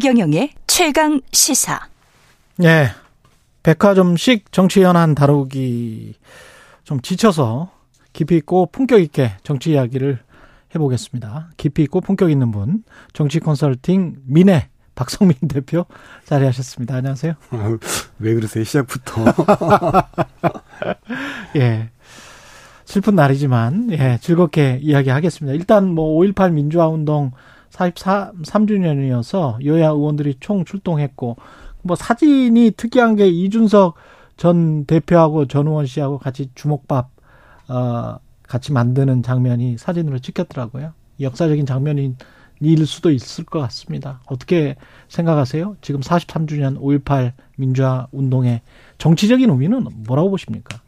최경영의 최강 시사. 네. 백화점식 정치 현안 다루기 좀 지쳐서 깊이 있고 품격 있게 정치 이야기를 해보겠습니다. 깊이 있고 품격 있는 분, 정치 컨설팅 민해 박성민 대표 자리하셨습니다. 안녕하세요. 아, 왜 그러세요? 시작부터. 예. 슬픈 날이지만, 예, 즐겁게 이야기하겠습니다. 일단 뭐, 5.18 민주화 운동 43주년이어서 여야 의원들이 총 출동했고, 뭐, 사진이 특이한 게 이준석 전 대표하고 전 의원 씨하고 같이 주먹밥, 어, 같이 만드는 장면이 사진으로 찍혔더라고요. 역사적인 장면인 일 수도 있을 것 같습니다. 어떻게 생각하세요? 지금 43주년 5.18 민주화 운동의 정치적인 의미는 뭐라고 보십니까?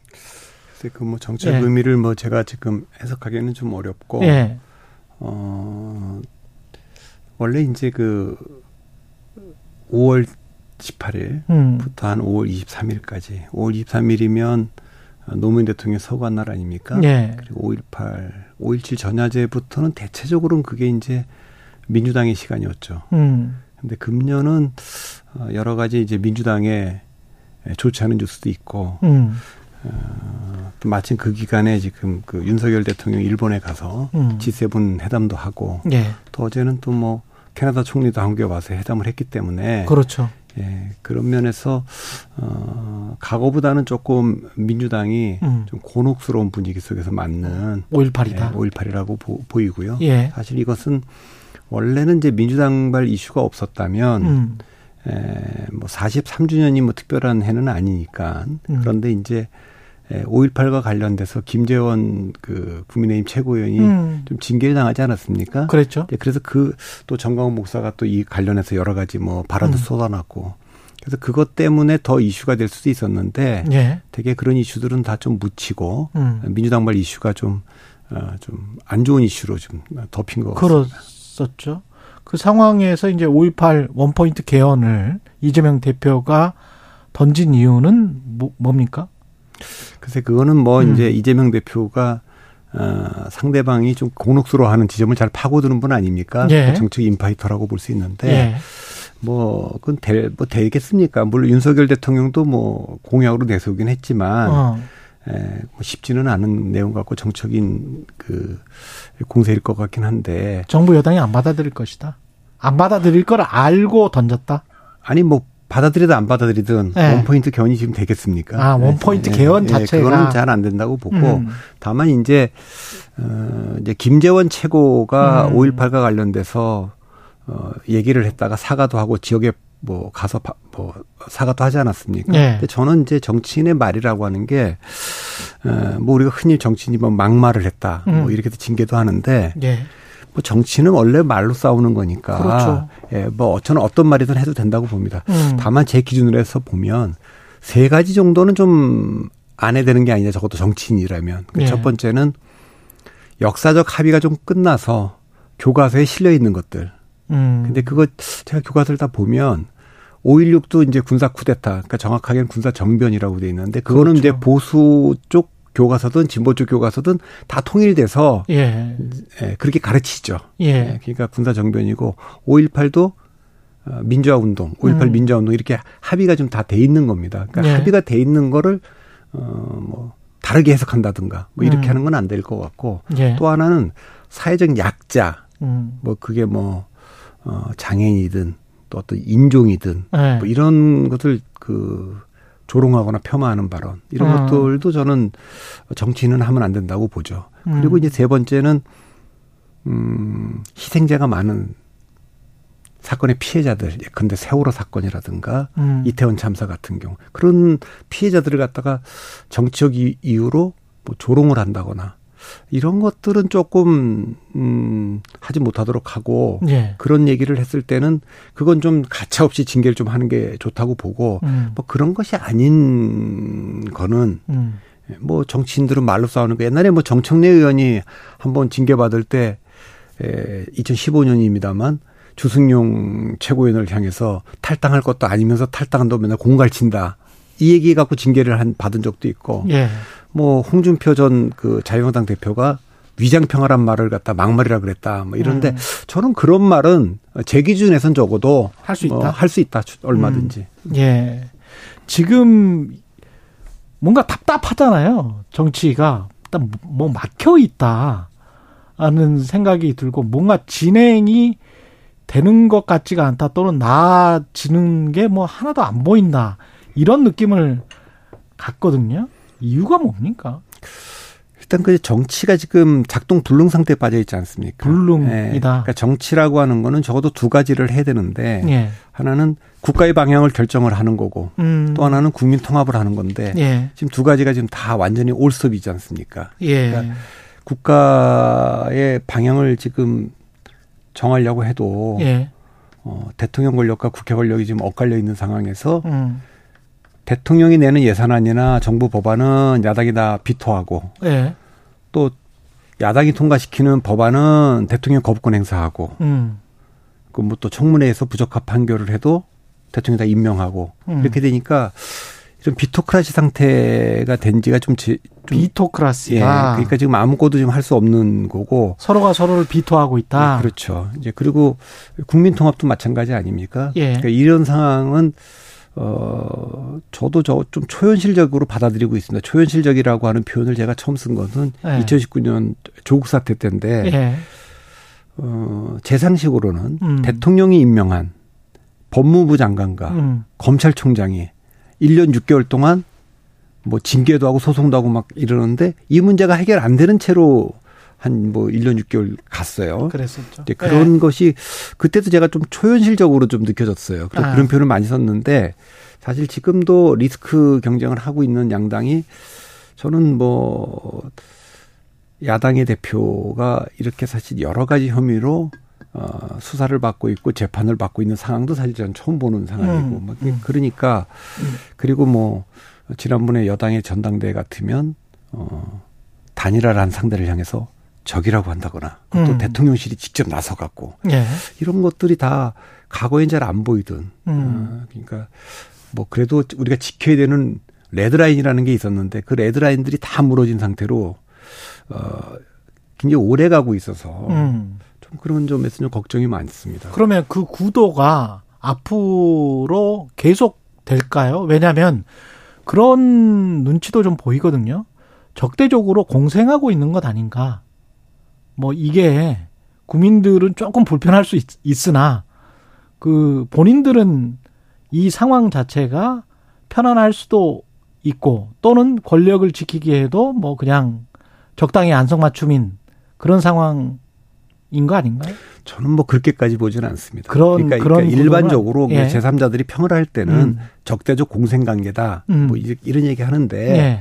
글쎄, 그뭐 정치적 예. 의미를 뭐 제가 지금 해석하기에는 좀 어렵고, 예. 어, 원래 이제 그 5월 18일부터 음. 한 5월 23일까지, 5월 23일이면 노무현 대통령 서거한 날 아닙니까? 예. 그리고 5.18, 5.17 전야제부터는 대체적으로는 그게 이제 민주당의 시간이었죠. 음. 근데 금년은 어, 여러 가지 이제 민주당에 좋지 않은 뉴스도 있고, 음. 어, 마침 그 기간에 지금 그 윤석열 대통령이 일본에 가서 음. G7 회담도 하고, 예. 또 어제는 또 뭐 캐나다 총리도 한국에 와서 회담을 했기 때문에, 그렇죠. 예, 그런 면에서 어 과거보다는 조금 민주당이 음. 좀 곤혹스러운 분위기 속에서 맞는 5.18이다. 예, 5.18이라고 보, 이고요 예. 사실 이것은 원래는 이제 민주당발 이슈가 없었다면 음. 에, 뭐 43주년이 뭐 특별한 해는 아니니까 음. 그런데 이제 5.18과 관련돼서 김재원 그 국민의힘 최고위원이 음. 좀 징계를 당하지 않았습니까? 그랬죠. 네, 그래서 그 또 정광훈 목사가 또 이 관련해서 여러 가지 뭐 발언도 음. 쏟아놨고 그래서 그것 때문에 더 이슈가 될 수도 있었는데 예. 되게 그런 이슈들은 다 좀 묻히고 음. 민주당발 이슈가 좀 어, 좀 안 좋은 이슈로 좀 덮인 것 같습니다. 그렇었죠. 그 상황에서 이제 5.18 원포인트 개헌을 이재명 대표가 던진 이유는 뭐, 뭡니까? 글쎄 그거는 뭐 음. 이제 이재명 대표가 어, 상대방이 좀 곤혹스러워하는 지점을 잘 파고드는 분 아닙니까? 예. 그 정책 인파이터라고 볼 수 있는데 예. 뭐 그건 될, 뭐 되겠습니까? 물론 윤석열 대통령도 뭐 공약으로 내세우긴 했지만 어. 에, 뭐 쉽지는 않은 내용 갖고 정책인 그 공세일 것 같긴 한데 정부 여당이 안 받아들일 것이다. 안 받아들일 걸 알고 던졌다. 아니 뭐 받아들이든 안 받아들이든 네. one-point 개헌이 지금 되겠습니까? 아, one-point 네, 개헌 네, 자체가. 그거는 잘 안 된다고 보고 음. 다만 이제 어 이제 김재원 최고가 음. 5.18과 관련돼서 어 얘기를 했다가 사과도 하고 지역에 뭐 가서 바, 뭐 사과도 하지 않았습니까? 네. 근데 저는 이제 정치인의 말이라고 하는 게 어, 뭐 우리가 흔히 정치인이 뭐 막말을 했다 음. 뭐 이렇게 징계도 하는데 예. 뭐 정치는 원래 말로 싸우는 거니까 그렇죠. 예, 뭐 저는 어떤 말이든 해도 된다고 봅니다. 음. 다만 제 기준으로 해서 보면 세 가지 정도는 좀 안 해야 되는 게 아니냐 적어도 정치인이라면 그 예. 첫 번째는 역사적 합의가 좀 끝나서 교과서에 실려 있는 것들. 음. 근데 그거 제가 교과서를 다 보면 5.16도 이제 군사 쿠데타, 그러니까 정확하게는 군사 정변이라고 돼 있는데 그거는 그렇죠. 이제 보수 쪽 교과서든 진보 쪽 교과서든 다 통일돼서 예. 예, 그렇게 가르치죠. 예. 예, 그러니까 군사 정변이고 5.18도 어, 민주화 운동, 5.18 음. 민주화 운동 이렇게 합의가 좀 다 돼 있는 겁니다. 그러니까 예. 합의가 돼 있는 거를 어뭐 다르게 해석한다든가 뭐 이렇게 음. 하는 건 안 될 것 같고 예. 또 하나는 사회적 약자 음. 뭐 그게 뭐 어, 장애인이든 또 어떤 인종이든 예. 뭐 이런 것을 그 조롱하거나 폄하하는 발언 이런 음. 것들도 저는 정치인은 하면 안 된다고 보죠. 음. 그리고 이제 세 번째는 음 희생자가 많은 사건의 피해자들 예컨대 세월호 사건이라든가 음. 이태원 참사 같은 경우 그런 피해자들을 갖다가 정치적 이- 이유로 뭐 조롱을 한다거나 이런 것들은 조금 음 하지 못하도록 하고 예. 그런 얘기를 했을 때는 그건 좀 가차 없이 징계를 좀 하는 게 좋다고 보고 음. 뭐 그런 것이 아닌 거는 음. 뭐 정치인들은 말로 싸우는 거 옛날에 뭐 정청래 의원이 한번 징계 받을 때 에, 2015년입니다만 주승용 최고위원을 향해서 탈당할 것도 아니면서 탈당한다고 맨날 공갈친다. 이 얘기 갖고 징계를 한 받은 적도 있고 예. 뭐 홍준표 전 그 자유한국당 대표가 위장평화란 말을 갖다 막말이라 그랬다. 뭐 이런데 음. 저는 그런 말은 제 기준에선 적어도 할 수 있다. 뭐 할수 있다. 얼마든지. 음. 예. 지금 뭔가 답답하잖아요. 정치가 일단 뭐 막혀 있다. 하는 생각이 들고 뭔가 진행이 되는 것 같지가 않다 또는 나아지는 게 뭐 하나도 안 보인다 이런 느낌을 갖거든요. 이유가 뭡니까? 일단 그 정치가 지금 작동 불능 상태에 빠져 있지 않습니까? 불능이다. 예. 그러니까 정치라고 하는 거는 적어도 두 가지를 해야 되는데 예. 하나는 국가의 방향을 결정을 하는 거고 음. 또 하나는 국민 통합을 하는 건데 예. 지금 두 가지가 지금 다 완전히 올섭이지 않습니까? 예. 그러니까 국가의 방향을 지금 정하려고 해도 예. 어, 대통령 권력과 국회 권력이 지금 엇갈려 있는 상황에서 음. 대통령이 내는 예산안이나 정부 법안은 야당이 다 비토하고 예. 또 야당이 통과시키는 법안은 대통령 거부권 행사하고 음. 그뭐 또 청문회에서 부적합 판결을 해도 대통령이 다 임명하고 음. 이렇게 되니까 좀 비토크라시 상태가 된 지가 좀, 지, 좀 비토크라시가 예, 그러니까 지금 아무것도 좀할수 없는 거고 서로가 서로를 비토하고 있다. 예, 그렇죠. 이제 그리고 국민 통합도 마찬가지 아닙니까? 예. 그러니까 이런 상황은 어 저도 저 좀 초현실적으로 받아들이고 있습니다. 초현실적이라고 하는 표현을 제가 처음 쓴 것은 예. 2019년 조국 사태 때인데 예. 어제 상식으로는 음. 대통령이 임명한 법무부 장관과 음. 검찰총장이 1년 6개월 동안 뭐 징계도 하고 소송도 하고 막 이러는데 이 문제가 해결 안 되는 채로 한 뭐 1년 6개월 갔어요. 그랬었죠. 이제 그런 네. 것이 그때도 제가 좀 초현실적으로 좀 느껴졌어요. 그래서 아. 그런 표현을 많이 썼는데 사실 지금도 리스크 경쟁을 하고 있는 양당이 저는 뭐 야당의 대표가 이렇게 사실 여러 가지 혐의로 어, 수사를 받고 있고 재판을 받고 있는 상황도 사실 저는 처음 보는 상황이고 음, 막 음. 그러니까 음. 그리고 뭐 지난번에 여당의 전당대회 같으면 어 단일화란 상대를 향해서 적이라고 한다거나 또 음. 대통령실이 직접 나서 갖고 예. 이런 것들이 다 과거엔 잘 안 보이던 음. 어, 그러니까 뭐 그래도 우리가 지켜야 되는 레드라인이라는 게 있었는데 그 레드라인들이 다 무너진 상태로 어 굉장히 오래 가고 있어서 음. 그런 점에서 좀 걱정이 많습니다. 그러면 그 구도가 앞으로 계속 될까요? 왜냐하면 그런 눈치도 좀 보이거든요. 적대적으로 공생하고 있는 것 아닌가. 뭐 이게 국민들은 조금 불편할 수 있, 으나그 본인들은 이 상황 자체가 편안할 수도 있고 또는 권력을 지키기 에도 뭐 그냥 적당히 안성맞춤인 그런 상황 인 거 아닌가요? 저는 뭐 그렇게까지 보지는 않습니다. 그런 그러니까, 그런 그러니까 일반적으로 뭐 예. 제3자들이 평을 할 때는 음. 적대적 공생 관계다. 음. 뭐 이런 얘기 하는데 예.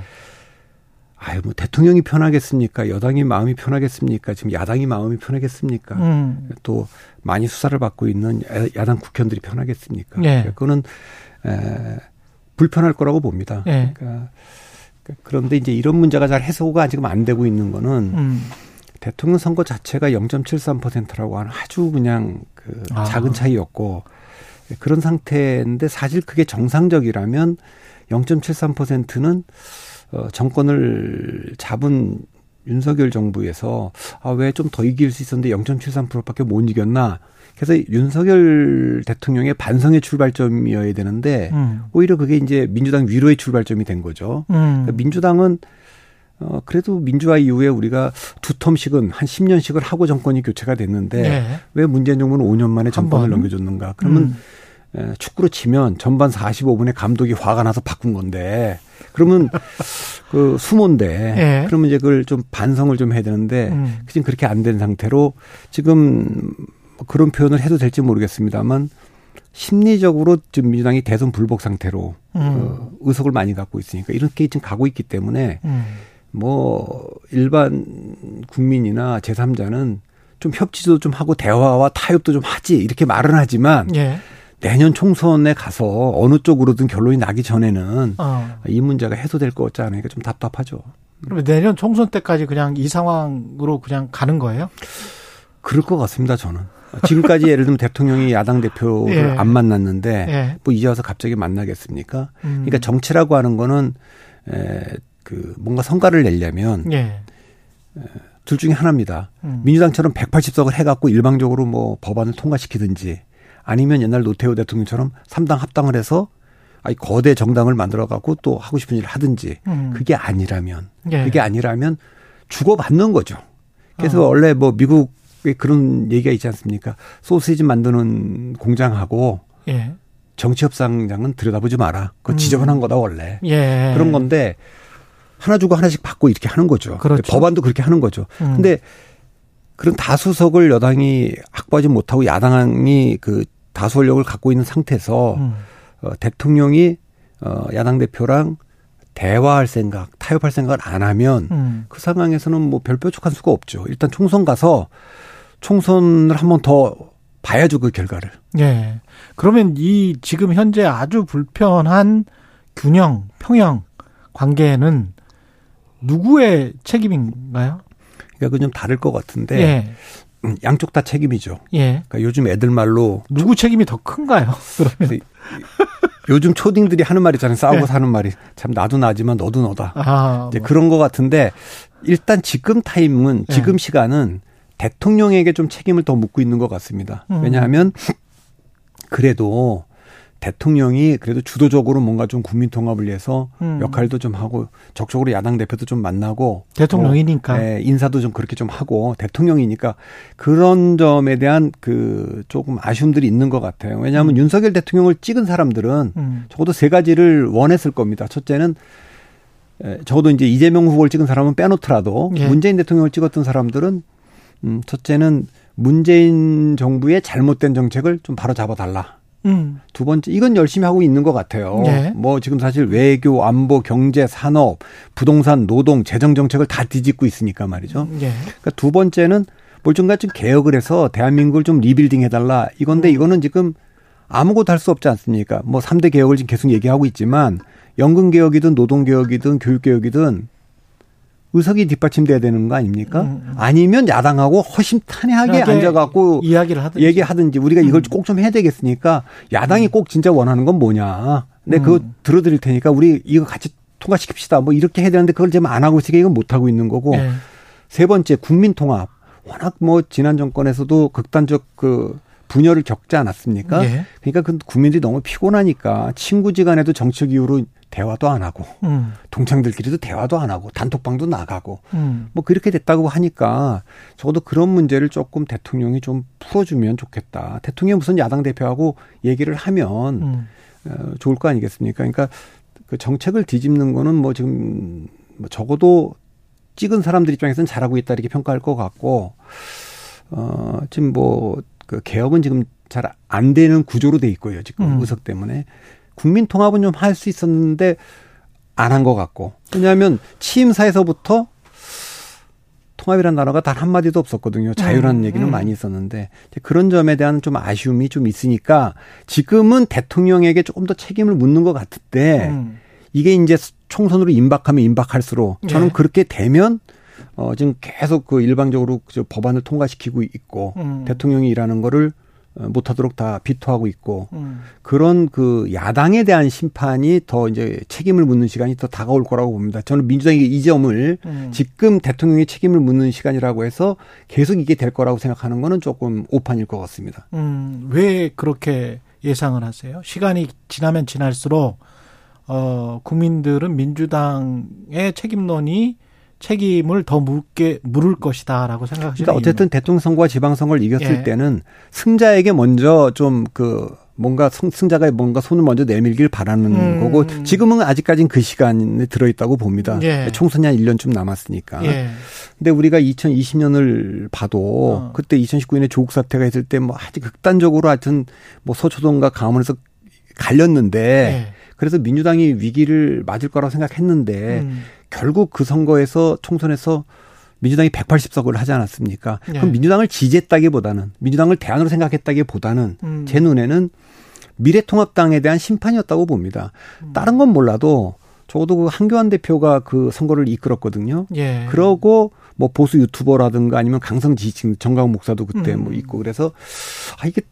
아유 뭐 대통령이 편하겠습니까? 여당이 마음이 편하겠습니까? 지금 야당이 마음이 편하겠습니까? 음. 또 많이 수사를 받고 있는 야당 국회의원들이 편하겠습니까? 예. 그러니까 그거는 에, 불편할 거라고 봅니다. 예. 그러니까 그런데 이제 이런 문제가 잘 해소가 지금 안 되고 있는 거는 음. 대통령 선거 자체가 0.73%라고 하는 아주 그냥 그 아. 작은 차이였고 그런 상태인데 사실 그게 정상적이라면 0.73%는 어 정권을 잡은 윤석열 정부에서 아 왜 좀 더 이길 수 있었는데 0.73%밖에 못 이겼나? 그래서 윤석열 대통령의 반성의 출발점이어야 되는데 음. 오히려 그게 이제 민주당 위로의 출발점이 된 거죠. 음. 그러니까 민주당은 어, 그래도 민주화 이후에 우리가 두 텀씩은 한 10년씩을 하고 정권이 교체가 됐는데 네. 왜 문재인 정부는 5년 만에 정권을 넘겨줬는가? 그러면 음. 에, 축구로 치면 전반 45분에 감독이 화가 나서 바꾼 건데 그러면 그 수모인데 네. 그러면 이제 그걸 좀 반성을 좀 해야 되는데 음. 지금 그렇게 안 된 상태로 지금 그런 표현을 해도 될지 모르겠습니다만 심리적으로 지금 민주당이 대선 불복 상태로 음. 어, 의석을 많이 갖고 있으니까 이렇게 지금 가고 있기 때문에 음. 뭐 일반 국민이나 제3자는 좀 협치도 좀 하고 대화와 타협도 좀 하지 이렇게 말은 하지만 예. 내년 총선에 가서 어느 쪽으로든 결론이 나기 전에는 어. 이 문제가 해소될 것 같지 않으니까 좀 답답하죠. 그러면 내년 총선 때까지 그냥 이 상황으로 그냥 가는 거예요? 그럴 것 같습니다, 저는. 지금까지 예를 들면 대통령이 야당 대표를 예. 안 만났는데 예. 뭐 이제 와서 갑자기 만나겠습니까? 음. 그러니까 정치라고 하는 거는 에, 그 뭔가 성과를 내려면 예. 둘 중에 하나입니다. 음. 민주당처럼 180석을 해갖고 일방적으로 뭐 법안을 통과시키든지 아니면 옛날 노태우 대통령처럼 3당 합당을 해서 아니 거대 정당을 만들어 갖고 또 하고 싶은 일을 하든지 음. 그게 아니라면 예. 그게 아니라면 주고받는 거죠. 그래서 어. 원래 뭐 미국에 그런 얘기가 있지 않습니까? 소시지 만드는 공장하고 예. 정치 협상장은 들여다보지 마라. 그거 음. 지저분한 거다 원래. 예. 그런 건데 하나 주고 하나씩 받고 이렇게 하는 거죠. 그렇죠. 법안도 그렇게 하는 거죠. 음. 근데 그런 다수석을 여당이 확보하지 못하고 야당이 그 다수 권력을 갖고 있는 상태에서 음. 어, 대통령이 어, 야당 대표랑 대화할 생각, 타협할 생각을 안 하면 음. 그 상황에서는 뭐 별 뾰족한 수가 없죠. 일단 총선 가서 총선을 한 번 더 봐야죠 그 결과를. 예. 그러면 이 지금 현재 아주 불편한 균형, 평형 관계는 누구의 책임인가요? 그건 좀 다를 것 같은데 예. 음, 양쪽 다 책임이죠. 예. 그러니까 요즘 애들 말로 누구 책임이 더 큰가요? 그러면 요즘 초딩들이 하는 말 있잖아요. 싸우고 네. 사는 말이 참 나도 나지만 너도 너다. 아, 이제 뭐. 그런 것 같은데 일단 지금 타임은 네. 지금 시간은 대통령에게 좀 책임을 더 묻고 있는 것 같습니다. 음. 왜냐하면 그래도 대통령이 그래도 주도적으로 뭔가 좀 국민 통합을 위해서 음. 역할도 좀 하고 적극적으로 야당 대표도 좀 만나고 대통령이니까. 뭐, 예, 인사도 좀 그렇게 좀 하고 대통령이니까 그런 점에 대한 그 조금 아쉬움들이 있는 것 같아요. 왜냐하면 윤석열 대통령을 찍은 사람들은 음. 적어도 세 가지를 원했을 겁니다. 첫째는 에, 적어도 이제 이재명 후보를 찍은 사람은 빼놓더라도 예. 문재인 대통령을 찍었던 사람들은 음, 첫째는 문재인 정부의 잘못된 정책을 좀 바로 잡아달라. 음. 두 번째, 이건 열심히 하고 있는 것 같아요. 예. 뭐 지금 사실 외교, 안보, 경제, 산업, 부동산, 노동, 재정 정책을 다 뒤집고 있으니까 말이죠. 예. 그러니까 두 번째는 뭘좀가 좀 개혁을 해서 대한민국을 좀 리빌딩 해달라. 이건데 음. 이거는 지금 아무것도 할 수 없지 않습니까? 뭐 3대 개혁을 지금 계속 얘기하고 있지만 연금 개혁이든 노동 개혁이든 교육 개혁이든 의석이 뒷받침돼야 되는 거 아닙니까? 음, 음. 아니면 야당하고 허심탄회하게 앉아갖고 이야기를 하든지. 얘기하든지 우리가 이걸 음. 꼭좀 해야 되겠으니까 야당이 꼭 진짜 원하는 건 뭐냐. 근데 그거 음. 들어드릴 테니까 우리 이거 같이 통과시킵시다. 뭐 이렇게 해야 되는데 그걸 지금 안 하고 있으니까 이건 못 하고 있는 거고. 예. 세 번째 국민 통합. 워낙 뭐 지난 정권에서도 극단적 그 분열을 겪지 않았습니까? 예. 그러니까 그 국민들이 너무 피곤하니까 친구지간에도 정책 이후로 대화도 안 하고 음. 동창들끼리도 대화도 안 하고 단톡방도 나가고 음. 뭐 그렇게 됐다고 하니까 적어도 그런 문제를 조금 대통령이 좀 풀어주면 좋겠다. 대통령 무슨 야당 대표하고 얘기를 하면 음. 어, 좋을 거 아니겠습니까? 그러니까 그 정책을 뒤집는 거는 뭐 지금 뭐 적어도 찍은 사람들 입장에서는 잘하고 있다 이렇게 평가할 것 같고 어 지금 뭐 그 개혁은 지금 잘 안 되는 구조로 돼 있고요. 지금 음. 의석 때문에 국민 통합은 좀 할 수 있었는데 안 한 것 같고 왜냐하면 취임사에서부터 통합이라는 단어가 단 한마디도 없었거든요. 자유라는 음, 얘기는 음. 많이 있었는데 그런 점에 대한 좀 아쉬움이 좀 있으니까 지금은 대통령에게 조금 더 책임을 묻는 것 같은데 음. 이게 이제 총선으로 임박하면 임박할수록 저는 예. 그렇게 되면 어 지금 계속 그 일방적으로 그 법안을 통과시키고 있고 음. 대통령이 일하는 거를 어, 못하도록 다 비토하고 있고 음. 그런 그 야당에 대한 심판이 더 이제 책임을 묻는 시간이 더 다가올 거라고 봅니다. 저는 민주당이 이 점을 음. 지금 대통령이 책임을 묻는 시간이라고 해서 계속 이게 될 거라고 생각하는 거는 조금 오판일 것 같습니다. 음, 왜 그렇게 예상을 하세요? 시간이 지나면 지날수록 어, 국민들은 민주당의 책임론이 책임을 더 묻게 물을 것이다라고 생각하시는 그러니까 어쨌든 대통령 선거와 지방 선거를 이겼을 예. 때는 승자에게 먼저 좀 그 뭔가 승, 승자가 뭔가 손을 먼저 내밀길 바라는 음. 거고 지금은 아직까지는 그 시간에 들어 있다고 봅니다. 예. 총선이 한 1년쯤 남았으니까. 예. 근데 우리가 2020년을 봐도 어. 그때 2019년에 조국 사태가 있을 때 뭐 아주 극단적으로 하여튼 뭐 서초동과 강화문에서 갈렸는데 예. 그래서 민주당이 위기를 맞을 거라고 생각했는데 음. 결국 그 선거에서 총선에서 민주당이 180석을 하지 않았습니까? 예. 그럼 민주당을 지지했다기보다는 민주당을 대안으로 생각했다기보다는 음. 제 눈에는 미래통합당에 대한 심판이었다고 봅니다. 음. 다른 건 몰라도 적어도 그 한교안 대표가 그 선거를 이끌었거든요. 예. 그러고 뭐 보수 유튜버라든가 아니면 강성 지지층 정강 목사도 그때 음. 뭐 있고 그래서 아 이게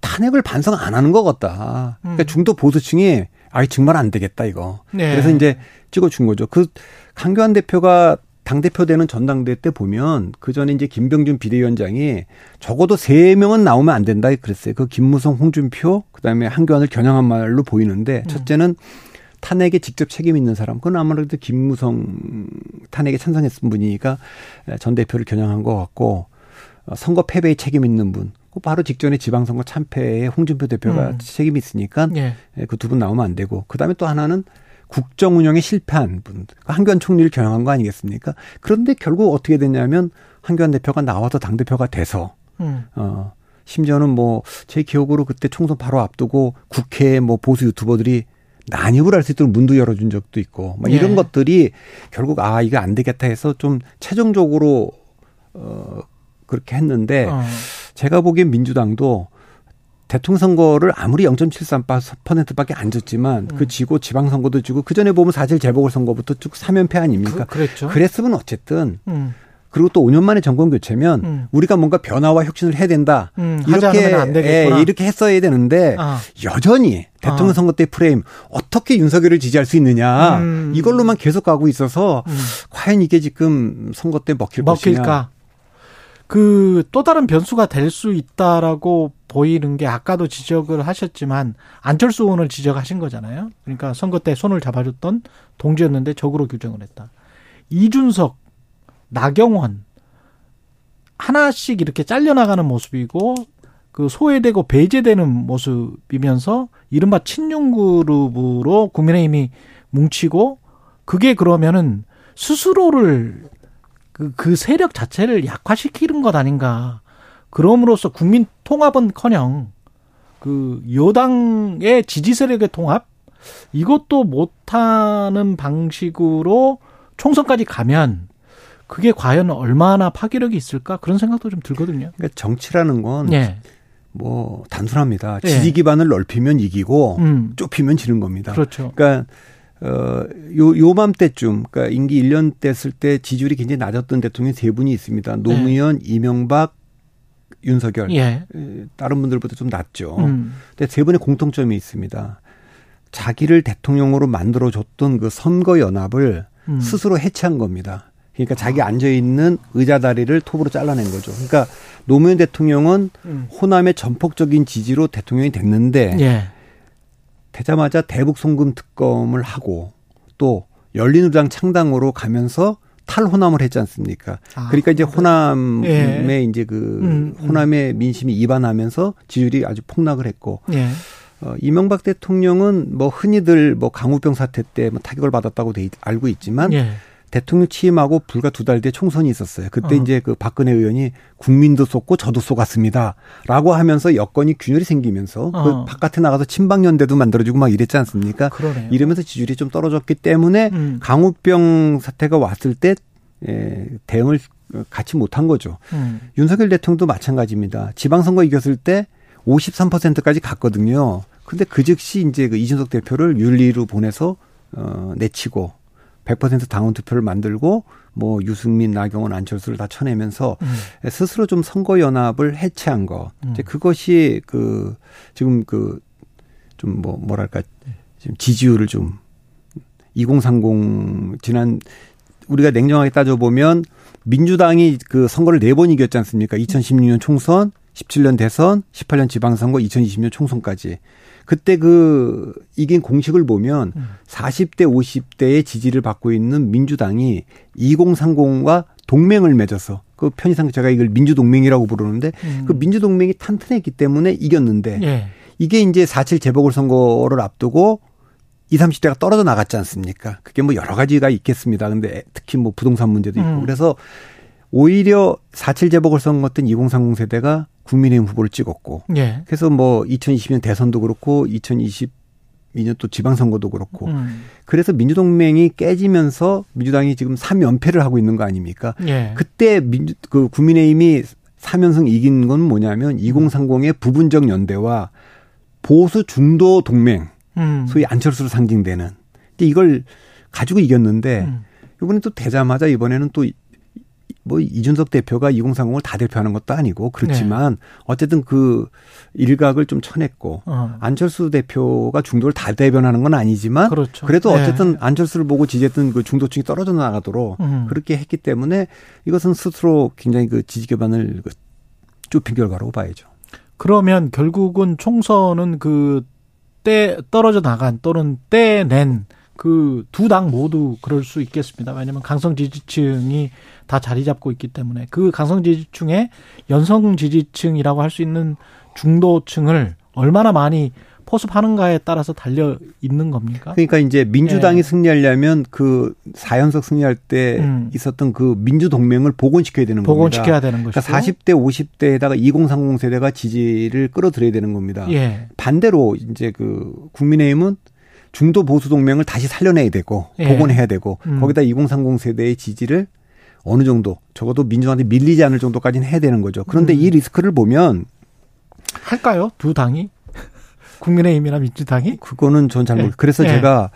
탄핵을 반성 안 하는 것 같다. 그러니까 음. 중도 보수층이 아 정말 안 되겠다 이거. 네. 그래서 이제 찍어준 거죠. 그 강교안 대표가 당대표 되는 전당대 때 보면 그 전에 이제 김병준 비대위원장이 적어도 세 명은 나오면 안 된다 그랬어요. 그 김무성, 홍준표, 그 다음에 한교안을 겨냥한 말로 보이는데 음. 첫째는 탄핵에 직접 책임 있는 사람. 그건 아무래도 김무성 탄핵에 찬성했던 분이니까 전 대표를 겨냥한 것 같고 어, 선거 패배에 책임 있는 분. 그 바로 직전에 지방선거 참패에 홍준표 대표가 음. 책임이 있으니까 예. 그두 분 나오면 안 되고 그다음에 또 하나는 국정 운영에 실패한 분 한교안 총리를 겨냥한 거 아니겠습니까? 그런데 결국 어떻게 됐냐면 한교안 대표가 나와서 당 대표가 돼서 음. 어 심지어는 뭐 제 기억으로 그때 총선 바로 앞두고 국회에 뭐 보수 유튜버들이 난입을 할 수 있도록 문도 열어준 적도 있고 막 이런 예. 것들이 결국 아 이거 안 되겠다 해서 좀 최종적으로 어 그렇게 했는데 어. 제가 보기엔 민주당도 대통령 선거를 아무리 0.73%밖에 안 졌지만 음. 그 지고 지방 선거도 지고 그 전에 보면 사실 재보궐 선거부터 쭉 3연패 아닙니까? 그, 랬죠 그랬으면 어쨌든 음. 그리고 또 5년 만에 정권 교체면 음. 우리가 뭔가 변화와 혁신을 해야 된다. 음, 이렇게 예, 이렇게 했어야 되는데 아. 여전히 대통령 아. 선거 때 프레임 어떻게 윤석열을 지지할 수 있느냐 음. 이걸로만 계속 가고 있어서 음. 과연 이게 지금 선거 때 먹힐 먹힐까? 것이냐. 그 또 다른 변수가 될 수 있다라고 보이는 게 아까도 지적을 하셨지만 안철수 의원을 지적하신 거잖아요. 그러니까 선거 때 손을 잡아줬던 동지였는데 적으로 규정을 했다. 이준석, 나경원 하나씩 이렇게 잘려나가는 모습이고 그 소외되고 배제되는 모습이면서 이른바 친윤 그룹으로 국민의힘이 뭉치고 그게 그러면은 스스로를 그, 그 세력 자체를 약화시키는 것 아닌가. 그럼으로써 국민 통합은 커녕 그 여당의 지지 세력의 통합 이것도 못하는 방식으로 총선까지 가면 그게 과연 얼마나 파괴력이 있을까 그런 생각도 좀 들거든요. 그러니까 정치라는 건 예. 뭐 단순합니다. 지지 기반을 넓히면 이기고 음. 좁히면 지는 겁니다. 그렇죠. 그러니까 어, 요, 요맘때쯤, 그러니까 임기 1년 됐을 때 지지율이 굉장히 낮았던 대통령이 세 분이 있습니다. 노무현, 네. 이명박, 윤석열. 예. 다른 분들보다 좀 낮죠. 음. 근데 세 분의 공통점이 있습니다. 자기를 대통령으로 만들어줬던 그 선거 연합을 음. 스스로 해체한 겁니다. 그러니까 자기 아. 앉아 있는 의자 다리를 톱으로 잘라낸 거죠. 그러니까 노무현 대통령은 음. 호남의 전폭적인 지지로 대통령이 됐는데 예. 되자마자 대북 송금 특검을 하고 또 열린우리당 창당으로 가면서 탈호남을 했지 않습니까? 아, 그러니까 이제 호남의 예. 이제 그 음, 음. 호남의 민심이 이반하면서 지지율이 아주 폭락을 했고 예. 어, 이명박 대통령은 뭐 흔히들 뭐 강우병 사태 때 뭐 타격을 받았다고 돼 알고 있지만 예. 대통령 취임하고 불과 두 달 뒤에 총선이 있었어요. 그때 어. 이제 그 박근혜 의원이 국민도 쏟고 저도 쏟았습니다. 라고 하면서 여건이 균열이 생기면서 그 어. 그 바깥에 나가서 친박연대도 만들어주고 막 이랬지 않습니까? 그러네요. 이러면서 지지율이 좀 떨어졌기 때문에 음. 강우병 사태가 왔을 때 예, 대응을 같이 못한 거죠. 음. 윤석열 대통령도 마찬가지입니다. 지방선거 이겼을 때 53%까지 갔거든요. 근데 그 즉시 이제 그 이준석 대표를 윤리로 보내서 어, 내치고 100% 당원 투표를 만들고 뭐 유승민, 나경원, 안철수를 다 쳐내면서 음. 스스로 좀 선거 연합을 해체한 거. 음. 이제 그것이 그 지금 그 좀 뭐 뭐랄까 지금 지지율을 좀 2030 지난 우리가 냉정하게 따져 보면 민주당이 그 선거를 네 번 이겼지 않습니까? 2016년 총선, 17년 대선, 18년 지방선거, 2020년 총선까지. 그때 그 이긴 공식을 보면 음. 40대 50대의 지지를 받고 있는 민주당이 2030과 동맹을 맺어서 그 편의상 제가 이걸 민주동맹이라고 부르는데 음. 그 민주동맹이 탄탄했기 때문에 이겼는데 예. 이게 이제 4.7 재보궐선거를 앞두고 20, 30대가 떨어져 나갔지 않습니까? 그게 뭐 여러 가지가 있겠습니다. 근데 특히 뭐 부동산 문제도 있고 음. 그래서 오히려 4.7 재보궐선거 때2030 세대가 국민의힘 후보를 찍었고. 예. 그래서 뭐 2020년 대선도 그렇고 2022년 또 지방선거도 그렇고. 음. 그래서 민주동맹이 깨지면서 민주당이 지금 3연패를 하고 있는 거 아닙니까? 예. 그때 민주, 그 국민의힘이 3연승 이긴 건 뭐냐면 2030의 부분적 연대와 보수 중도 동맹. 음. 소위 안철수로 상징되는. 근데 이걸 가지고 이겼는데 음. 이번에 또 되자마자 이번에는 또 뭐 이준석 대표가 2030을 다 대표하는 것도 아니고 그렇지만 네. 어쨌든 그 일각을 좀 쳐냈고 어. 안철수 대표가 중도를 다 대변하는 건 아니지만 그렇죠. 그래도 네. 어쨌든 네. 안철수를 보고 지지했던 그 중도층이 떨어져 나가도록 음. 그렇게 했기 때문에 이것은 스스로 굉장히 그 지지 기반을 그 좁힌 결과라고 봐야죠. 그러면 결국은 총선은 그 때 떨어져 나간 또는 떼낸 그 두 당 모두 그럴 수 있겠습니다. 왜냐하면 강성 지지층이 다 자리 잡고 있기 때문에 그 강성 지지층의 연성 지지층이라고 할 수 있는 중도층을 얼마나 많이 포섭하는가에 따라서 달려 있는 겁니까? 그러니까 이제 민주당이 네. 승리하려면 그 4연석 승리할 때 음. 있었던 그 민주 동맹을 복원시켜야 되는 복원시켜야 겁니다. 되는 것이고. 그러니까 40대 50대에다가 2030 세대가 지지를 끌어들여야 되는 겁니다. 예. 반대로 이제 그 국민의힘은 중도 보수 동맹을 다시 살려내야 되고 예. 복원해야 되고 음. 거기다 2030 세대의 지지를 어느 정도 적어도 민주당한테 밀리지 않을 정도까지는 해야 되는 거죠. 그런데 음. 이 리스크를 보면 할까요? 두 당이? 국민의힘이나 민주당이? 그거는 전 잘 모르. 겠 네. 그래서 네. 제가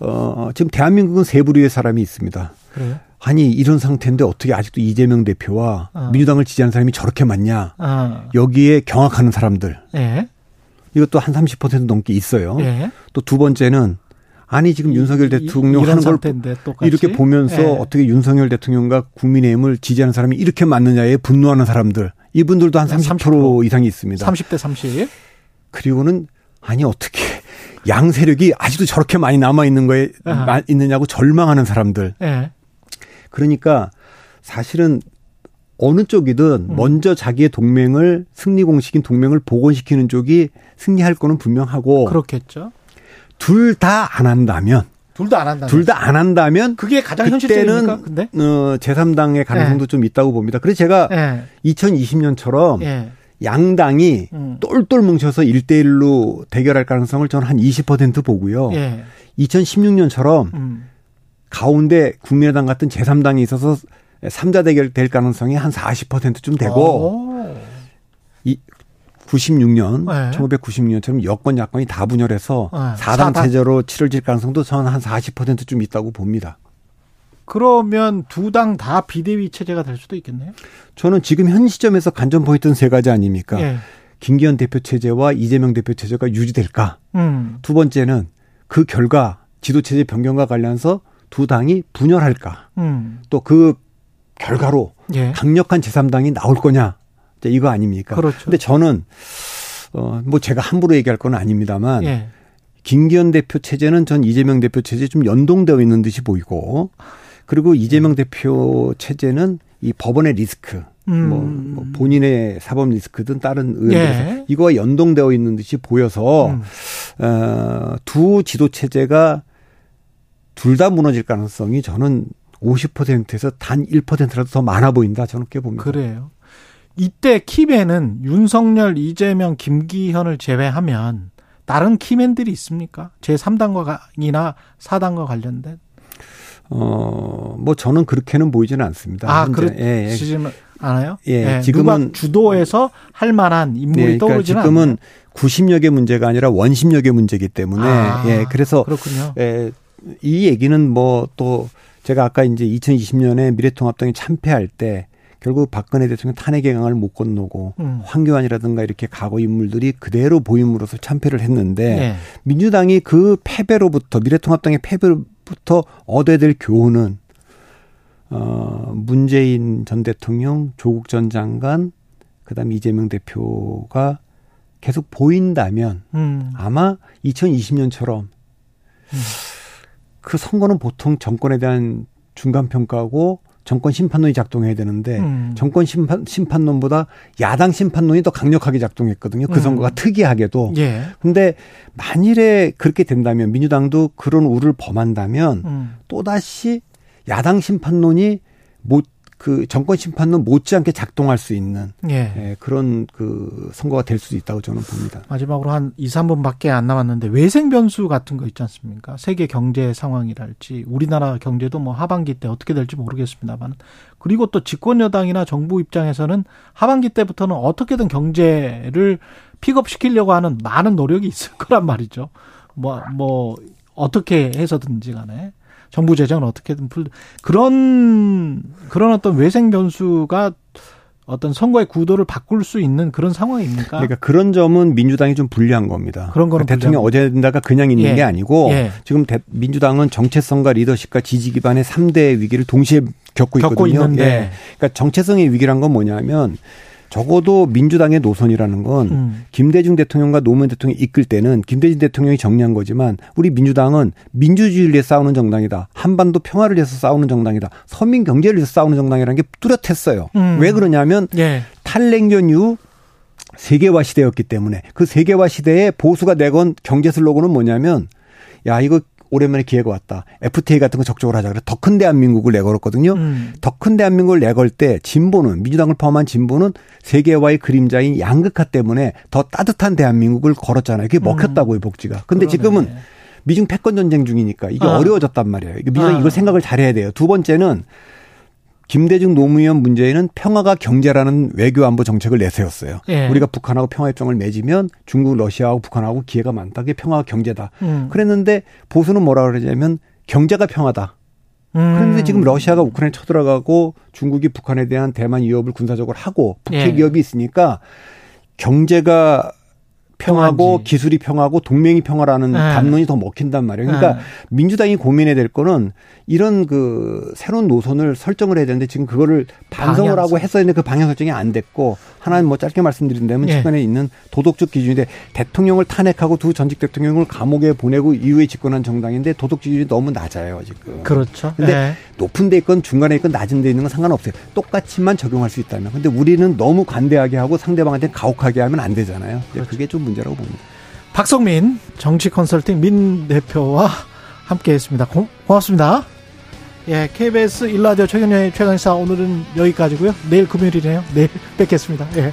어 지금 대한민국은 세 부류의 사람이 있습니다. 그래요? 아니 이런 상태인데 어떻게 아직도 이재명 대표와 어. 민주당을 지지하는 사람이 저렇게 많냐? 어. 여기에 경악하는 사람들. 네. 이것도 한 30% 넘게 있어요. 네. 또두 번째는 아니 지금 윤석열 대통령 하는 걸 이렇게 보면서 네. 어떻게 윤석열 대통령과 국민의힘을 지지하는 사람이 이렇게 많느냐에 분노하는 사람들 이분들도 한 30% 30% 이상이 있습니다. 30대 30. 그리고는 아니 어떻게 양 세력이 아직도 저렇게 많이 남아 있는 거에 아하. 있느냐고 절망하는 사람들. 네. 그러니까 사실은 어느 쪽이든 음. 먼저 자기의 동맹을 승리 공식인 동맹을 복원시키는 쪽이 승리할 거는 분명하고 그렇겠죠. 둘 다 안 한다면 둘 다 안 한다면 둘 다 안 한다면 그게 가장 현실적입니까? 근데 어 제3당의 가능성도 네. 좀 있다고 봅니다. 그래서 제가 네. 2020년처럼 네. 양당이 음. 똘똘 뭉쳐서 1대1로 대결할 가능성을 저는 한 20% 보고요. 예. 2016년처럼 음. 가운데 국민의당 같은 제3당이 있어서 3자 대결 될 가능성이 한 40%좀 되고 오. 이 96년, 네. 1996년처럼 여권 야권이 다 분열해서 네. 4당 4당. 체제로 치러질 가능성도 저는 한 40%좀 있다고 봅니다. 그러면 두 당 다 비대위 체제가 될 수도 있겠네요. 저는 지금 현 시점에서 관전 포인트는 세 가지 아닙니까? 예. 김기현 대표 체제와 이재명 대표 체제가 유지될까? 음. 두 번째는 그 결과 지도 체제 변경과 관련해서 두 당이 분열할까? 음. 또그 결과로 예. 강력한 제3당이 나올 거냐? 이거 아닙니까? 그렇죠. 근데 저는 어뭐 제가 함부로 얘기할 건 아닙니다만 예. 김기현 대표 체제는 전 이재명 대표 체제 좀 연동되어 있는 듯이 보이고 그리고 이재명 대표 체제는 이 법원의 리스크, 음. 뭐, 뭐, 본인의 사법 리스크든 다른 의원들 예. 이거와 연동되어 있는 듯이 보여서 음. 어, 두 지도 체제가 둘 다 무너질 가능성이 저는 50%에서 단 1%라도 더 많아 보인다 저는 꽤 봅니다. 그래요. 이때 key man은 윤석열, 이재명, 김기현을 제외하면 다른 key man들이 있습니까? 제 3당과이나 4당과 관련된? 어, 뭐 저는 그렇게는 보이지는 않습니다. 아, 그렇지는 예, 예. 않아요? 예, 예. 지금은 주도해서 할 만한 인물이 예, 그러니까 떠오르지는 지금은 않나요? 구심력의 문제가 아니라 원심력의 문제이기 때문에 아, 예, 그래서 그렇군요. 예, 이 얘기는 뭐또 제가 아까 이제 2020년에 미래통합당이 참패할 때 결국 박근혜 대통령 탄핵의 강을 못 건너고 음. 황교안이라든가 이렇게 과거 인물들이 그대로 보임으로써 참패를 했는데 네. 민주당이 그 패배로부터 미래통합당의 패배로부터 얻어야 될 교훈은 어 문재인 전 대통령, 조국 전 장관, 그다음 이재명 대표가 계속 보인다면 음. 아마 2020년처럼 음. 그 선거는 보통 정권에 대한 중간 평가고 정권 심판론이 작동해야 되는데 음. 정권 심판 심판론보다 야당 심판론이 더 강력하게 작동했거든요. 그 음. 선거가 특이하게도. 예. 근데 만일에 그렇게 된다면 민주당도 그런 우를 범한다면 음. 또 다시 야당 심판론이 못 그 정권 심판론 못지않게 작동할 수 있는 예. 예, 그런 그 선거가 될 수도 있다고 저는 봅니다. 마지막으로 한 2, 3분밖에 안 남았는데 외생 변수 같은 거 있지 않습니까? 세계 경제 상황이랄지 우리나라 경제도 뭐 하반기 때 어떻게 될지 모르겠습니다만 그리고 또 집권 여당이나 정부 입장에서는 하반기 때부터는 어떻게든 경제를 픽업시키려고 하는 많은 노력이 있을 거란 말이죠. 뭐뭐 뭐 어떻게 해서든지 간에 정부 재정을 어떻게든 풀 그런 그런 어떤 외생 변수가 어떤 선거의 구도를 바꿀 수 있는 그런 상황입니까? 그러니까 그런 점은 민주당이 좀 불리한 겁니다. 그런 거는 그러니까 대통령 어젠다가 그냥 있는 예. 게 아니고 예. 지금 대, 민주당은 정체성과 리더십과 지지 기반의 3대 위기를 동시에 겪고 있거든요. 겪고 있는데. 예. 그러니까 정체성의 위기란 건 뭐냐면 적어도 민주당의 노선이라는 건 음. 김대중 대통령과 노무현 대통령이 이끌 때는 김대중 대통령이 정리한 거지만 우리 민주당은 민주주의를 위해 싸우는 정당이다. 한반도 평화를 위해서 싸우는 정당이다. 서민 경제를 위해서 싸우는 정당이라는 게 뚜렷했어요. 음. 왜 그러냐면 예. 탈냉전 이후 세계화 시대였기 때문에 그 세계화 시대에 보수가 내건 경제 슬로건은 뭐냐면 야 이거 오랜만에 기회가 왔다. FTA 같은 거 적극적으로 하자. 그래 더큰 대한민국을 내걸었거든요. 음. 더큰 대한민국을 내걸 때 진보는 민주당을 포함한 진보는 세계화의 그림자인 양극화 때문에 더 따뜻한 대한민국을 걸었잖아요. 그게 먹혔다고요 복지가. 근데 음. 그러네. 지금은 미중 패권 전쟁 중이니까 이게 아. 어려워졌단 말이에요. 이게 민주당이 아. 이걸 생각을 잘해야 돼요. 두 번째는 김대중 노무현 문재인은 평화가 경제라는 외교 안보 정책을 내세웠어요. 예. 우리가 북한하고 평화협정을 맺으면 중국, 러시아하고 북한하고 기회가 많다. 그게 평화가 경제다. 음. 그랬는데 보수는 뭐라 그러냐면 경제가 평화다. 그런데 음. 지금 러시아가 우크라이나 쳐들어가고 중국이 북한에 대한 대만 위협을 군사적으로 하고 북핵 예. 위협이 있으니까 경제가 평하고 평화인지. 기술이 평하고 동맹이 평화라는 네. 담론이 더 먹힌단 말이에요. 그러니까 네. 민주당이 고민해야 될 거는 이런 그 새로운 노선을 설정을 해야 되는데 지금 그거를 반성을 방향 하고 했어야 했는데 그 방향 설정이 안 됐고 하나는 뭐 짧게 말씀드린다면 예. 최근에 있는 도덕적 기준인데 대통령을 탄핵하고 두 전직 대통령을 감옥에 보내고 이후에 집권한 정당인데 도덕 기준이 너무 낮아요 지금. 그렇죠. 근데 예. 높은 데 있건 중간에 있건 낮은 데 있는 건 상관없어요. 똑같이만 적용할 수 있다면. 근데 우리는 너무 관대하게 하고 상대방한테 가혹하게 하면 안 되잖아요. 그렇죠. 그게 좀 문제라고 봅니다. 박성민 정치 컨설팅 민 대표와 함께 했습니다. 고, 고맙습니다. 예, KBS 일라디오 최경영의 최강사 오늘은 여기까지고요. 내일 금요일이네요. 내일 뵙겠습니다. 예.